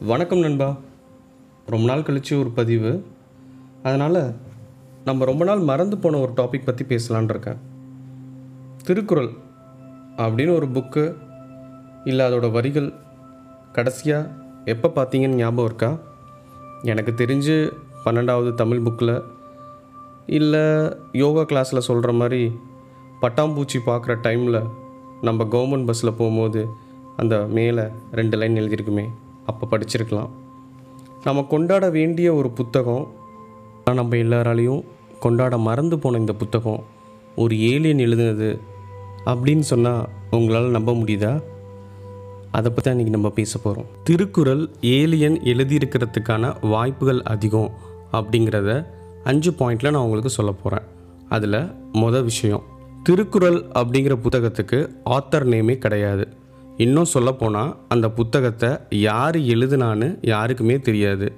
வணக்கம் நண்பா. ரொம்ப நாள் கழிச்சு ஒரு பதிவு. அதனால் நம்ம ரொம்ப நாள் மறந்து போன ஒரு டாபிக் பற்றி பேசலான் இருக்கேன். திருக்குறள் அப்படின்னு ஒரு புக்கு இல்லை அதோட வரிகள் கடைசியாக எப்போ பார்த்தீங்கன்னு ஞாபகம் இருக்கா? எனக்கு தெரிஞ்சு பன்னெண்டாவது தமிழ் புக்கில் இல்லை யோகா கிளாஸில் சொல்கிற மாதிரி பட்டாம்பூச்சி பார்க்குற டைமில் நம்ம கவர்மெண்ட் பஸ்ஸில் போகும்போது அந்த மேலே ரெண்டு லைன் எழுதியிருக்குமே. அப்போ படிச்சிருக்கலாம். நம்ம கொண்டாட வேண்டிய ஒரு புத்தகம் நம்ம எல்லாராலையும் கொண்டாட மறந்து போன இந்த புத்தகம் ஒரு ஏலியன் எழுதுனது அப்படின்னு சொன்னால் உங்களால் நம்ப முடியுதா? அதை பற்றி இன்றைக்கி நம்ம பேச போகிறோம் திருக்குறள் ஏலியன் எழுதியிருக்கிறதுக்கான வாய்ப்புகள் அதிகம் அப்படிங்கிறத அஞ்சு பாயிண்டில் நான் உங்களுக்கு சொல்ல போகிறேன் அதில் மொதல் விஷயம் திருக்குறள் அப்படிங்கிற புத்தகத்துக்கு ஆத்தர் நேமே கிடையாது. இன்னும் சொல்லப்போனால் அந்த புத்தகத்தை யார் எழுதுனான்னு யாருக்குமே தெரியாது.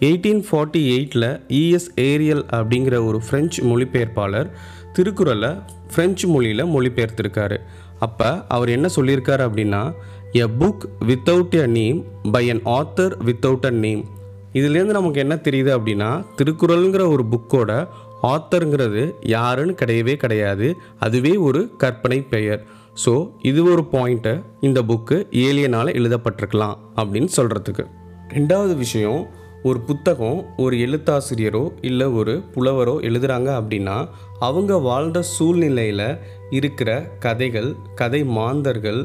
எயிட்டீன் ஃபார்ட்டி எயிட்டில் இஎஸ் ஏரியல் அப்படிங்கிற ஒரு ஃப்ரெஞ்சு மொழிபெயர்ப்பாளர் திருக்குறளை ஃப்ரெஞ்சு மொழியில் மொழிபெயர்த்திருக்காரு. அப்போ அவர் என்ன சொல்லியிருக்காரு அப்படின்னா a book without a name by an author without a name இதுலேருந்து நமக்கு என்ன தெரியுது அப்படின்னா திருக்குறளுங்கிற ஒரு புக்கோட ஆத்தருங்கிறது யாருன்னு கிடையவே கிடையாது. அதுவே ஒரு கற்பனை பெயர். ஸோ இது ஒரு பாயிண்ட்டை இந்த புக்கு ஏலியனால் எழுதப்பட்டிருக்கலாம் அப்படின்னு சொல்கிறதுக்கு ரெண்டாவது விஷயம் ஒரு புத்தகம் ஒரு எழுத்தாசிரியரோ இல்லை ஒரு புலவரோ எழுதுகிறாங்க அப்படின்னா அவங்க வாழ்ந்த சூழ்நிலையில் இருக்கிற கதைகள் கதை மாந்தர்கள்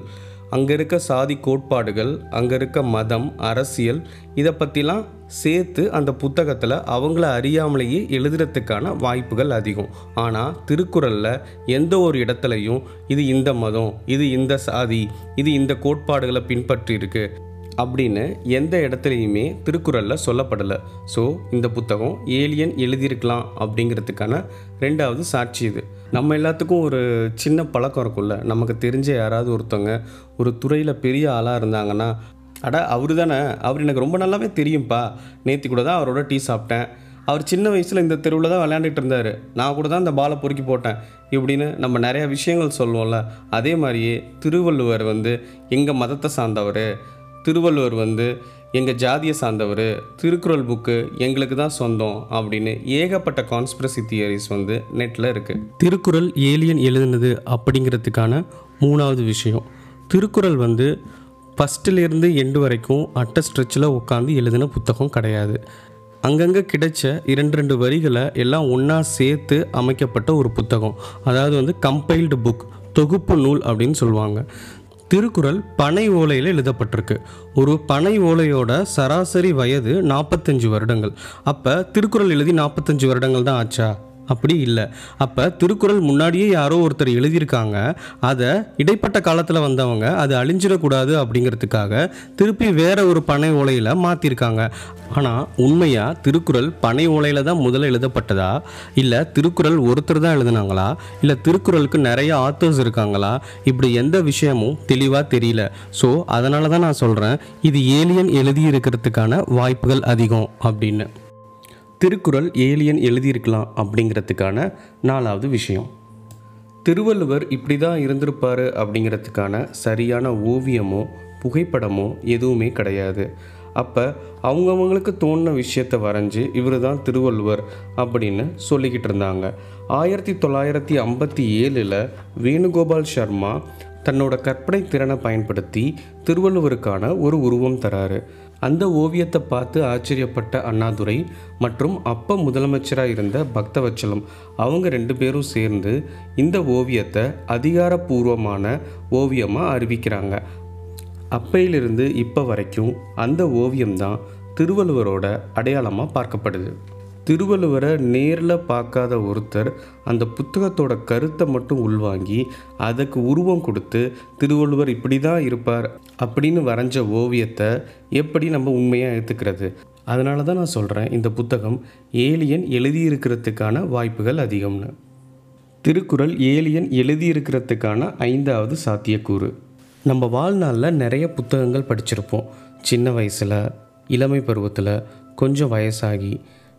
அங்கே இருக்க சாதி கோட்பாடுகள் அங்கே இருக்க மதம் அரசியல் இதை பற்றிலாம் சேர்த்து அந்த புத்தகத்தில் அவங்கள அறியாமலேயே எழுதுறதுக்கான வாய்ப்புகள் அதிகம். ஆனால் திருக்குறளில் எந்த ஒரு இடத்துலையும் இது இந்த மதம் இது இந்த சாதி இது இந்த கோட்பாடுகளை பின்பற்றி இருக்குது அப்படின்னு எந்த இடத்துலையுமே திருக்குறளில் சொல்லப்படலை. ஸோ இந்த புத்தகம் ஏலியன் எழுதியிருக்கலாம் அப்படிங்கிறதுக்கான ரெண்டாவது சாட்சி இது. நம்ம எல்லாத்துக்கும் ஒரு சின்ன பழக்கம் இருக்கும்ல. நமக்கு தெரிஞ்ச யாராவது ஒருத்தவங்க ஒரு துறையில் பெரிய ஆளாக இருந்தாங்கன்னா அட அவர் தானே அவர் எனக்கு ரொம்ப நல்லாவே தெரியும்ப்பா நேற்று கூட தான் அவரோட டீ சாப்பிட்டேன். அவர் சின்ன வயசில் இந்த தெருவில் தான் விளையாண்டுட்டு இருந்தார். நான் கூட தான் இந்த பாலை பொறுக்கி போட்டேன். இப்படின்னு நம்ம நிறையா விஷயங்கள் சொல்லுவோம்ல. அதே மாதிரியே திருவள்ளுவர் வந்து எங்கள் மதத்தை சார்ந்தவர் திருவள்ளுவர் வந்து எங்கள் ஜாதியை சார்ந்தவர் திருக்குறள் புக்கு எங்களுக்கு தான் சொந்தம் அப்படின்னு ஏகப்பட்ட கான்ஸ்பிரசி தியரிஸ் வந்து நெட்டில் இருக்குது திருக்குறள் ஏலியன் எழுதுனது அப்படிங்கிறதுக்கான மூணாவது விஷயம். திருக்குறள் வந்து ஃபஸ்ட்டிலேருந்து எண்டு வரைக்கும் அட்டை ஸ்ட்ரெச்சில் உட்காந்து எழுதின புத்தகம் கிடையாது. அங்கங்கே கிடைச்ச இரண்டு ரெண்டு வரிகளை எல்லாம் ஒன்றா சேர்த்து அமைக்கப்பட்ட ஒரு புத்தகம். அதாவது வந்து கம்பைல்டு புக் தொகுப்பு நூல் அப்படின்னு சொல்லுவாங்க. திருக்குறள் பனை ஓலையில் எழுதப்பட்டிருக்கு. ஒரு பனை ஓலையோட சராசரி வயது நாற்பத்தஞ்சு வருடங்கள். அப்போ திருக்குறள் எழுதி நாற்பத்தஞ்சு வருடங்கள் தான் ஆச்சா? அப்படி இல்லை. அப்போ திருக்குறள் முன்னாடியே யாரோ ஒருத்தர் எழுதியிருக்காங்க. அதை இடைப்பட்ட காலத்தில் வந்தவங்க அது அழிஞ்சிடக்கூடாது அப்படிங்கிறதுக்காக திருப்பி வேற ஒரு பனை ஓலையில் மாற்றிருக்காங்க ஆனால் உண்மையாக திருக்குறள் பனை ஓலையில் தான் முதல்ல எழுதப்பட்டதா? இல்லை திருக்குறள் ஒருத்தர் தான் எழுதுனாங்களா? இல்லை திருக்குறளுக்கு நிறைய ஆத்தர்ஸ் இருக்காங்களா? இப்படி எந்த விஷயமும் தெளிவாக தெரியல. ஸோ அதனால தான் நான் சொல்கிறேன் இது ஏலியன் எழுதியிருக்கிறதுக்கான வாய்ப்புகள் அதிகம் அப்படின்னு. திருக்குறள் ஏலியன் எழுதியிருக்கலாம் அப்படிங்கிறதுக்கான நாலாவது விஷயம். திருவள்ளுவர் இப்படி தான் இருந்திருப்பார் அப்படிங்கிறதுக்கான சரியான ஓவியமோ புகைப்படமோ எதுவுமே கிடையாது. அப்போ அவங்கவுங்களுக்கு தோணின விஷயத்தை வரைஞ்சி இவர் தான் திருவள்ளுவர் அப்படின்னு சொல்லிக்கிட்டு இருந்தாங்க. ஆயிரத்தி தொள்ளாயிரத்தி ஐம்பத்தி ஏழில் வேணுகோபால் சர்மா தன்னோட கற்பனை திறனை பயன்படுத்தி திருவள்ளுவருக்கான ஒரு உருவம் தராரு. அந்த ஓவியத்தை பார்த்து ஆச்சரியப்பட்ட அண்ணாதுரை மற்றும் அப்ப முதலமைச்சராக இருந்த பக்தவச்சலம் அவங்க ரெண்டு பேரும் சேர்ந்து இந்த ஓவியத்தை அதிகாரப்பூர்வமான ஓவியமாக அறிவிக்கிறாங்க. அப்பையிலிருந்து இப்போ வரைக்கும் அந்த ஓவியம்தான் திருவள்ளுவரோட அடையாளமாக பார்க்கப்படுது. திருவள்ளுவரை நேரில் பார்க்காத ஒருத்தர் அந்த புத்தகத்தோட கருத்தை மட்டும் உள்வாங்கி அதுக்கு உருவம் கொடுத்து திருவள்ளுவர் இப்படி தான் இருப்பார் அப்படின்னு வரைஞ்ச ஓவியத்தை எப்படி நம்ம உண்மையாக ஏற்றுக்கிறது அதனால தான் நான் சொல்கிறேன் இந்த புத்தகம் ஏலியன் எழுதியிருக்கிறதுக்கான வாய்ப்புகள் அதிகம்னு. திருக்குறள் ஏலியன் எழுதியிருக்கிறதுக்கான ஐந்தாவது சாத்தியக்கூறு. நம்ம வாழ்நாளில் நிறைய புத்தகங்கள் படிச்சிருப்போம். சின்ன வயசில் இளமை பருவத்தில் கொஞ்சம் வயசாகி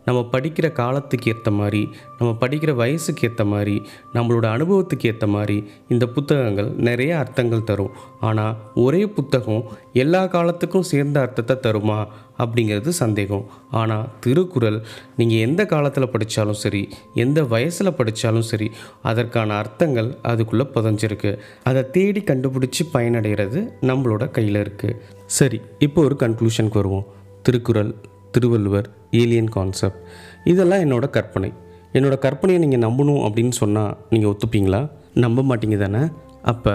நம்ம படிக்கிற காலத்துக்கு ஏற்ற மாதிரி நம்ம படிக்கிற வயசுக்கு ஏற்ற மாதிரி நம்மளோட அனுபவத்துக்கு ஏற்ற மாதிரி இந்த புத்தகங்கள் நிறைய அர்த்தங்கள் தரும். ஆனால் ஒரே புத்தகம் எல்லா காலத்துக்கும் சேர்ந்த அர்த்தத்தை தருமா? அப்படிங்கிறது சந்தேகம். ஆனால் திருக்குறள் நீங்கள் எந்த காலத்தில் படித்தாலும் சரி எந்த வயசில் படித்தாலும் சரி அதற்கான அர்த்தங்கள் அதுக்குள்ளே புதஞ்சிருக்கு. அதை தேடி கண்டுபிடிச்சி பயனடைகிறது நம்மளோட கையில் இருக்குது சரி இப்போ ஒரு கன்க்ளூஷனுக்கு வருவோம். திருக்குறள் திருவள்ளுவர் ஏலியன் கான்செப்ட் இதெல்லாம் என்னோட கற்பனை. என்னோட கற்பனையை நீங்கள் நம்பணும் அப்படின்னு சொன்னால் நீங்கள் ஒத்துப்பீங்களா? நம்ப மாட்டீங்க தானே? அப்போ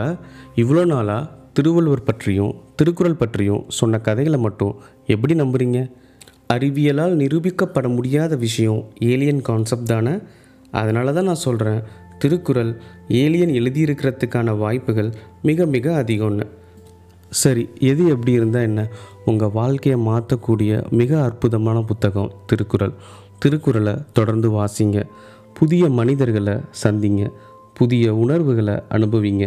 இவ்வளோ நாளாக திருவள்ளுவர் பற்றியும் திருக்குறள் பற்றியும் சொன்ன கதைகளை மட்டும் எப்படி நம்புறீங்க? அறிவியலால் நிரூபிக்கப்பட முடியாத விஷயம் ஏலியன் கான்செப்ட் தானே? அதனால தான் நான் சொல்கிறேன் திருக்குறள் ஏலியன் எழுதியிருக்கிறதுக்கான வாய்ப்புகள் மிக மிக அதிகம்னு. சரி எது எப்படி இருந்தால் என்ன? உங்கள் வாழ்க்கையை மாற்றக்கூடிய மிக அற்புதமான புத்தகம் திருக்குறள். திருக்குறளை தொடர்ந்து வாசிங்க. புதிய மனிதர்களை சந்திங்க. புதிய உணர்வுகளை அனுபவிங்க.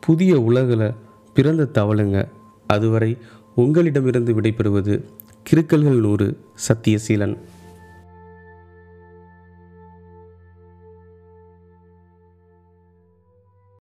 புதிய உலகில் பிறந்த தவளுங்க. அதுவரை உங்களிடமிருந்து விடைபெறுவது கிருக்கல்கள் நூறு சத்தியசீலன்.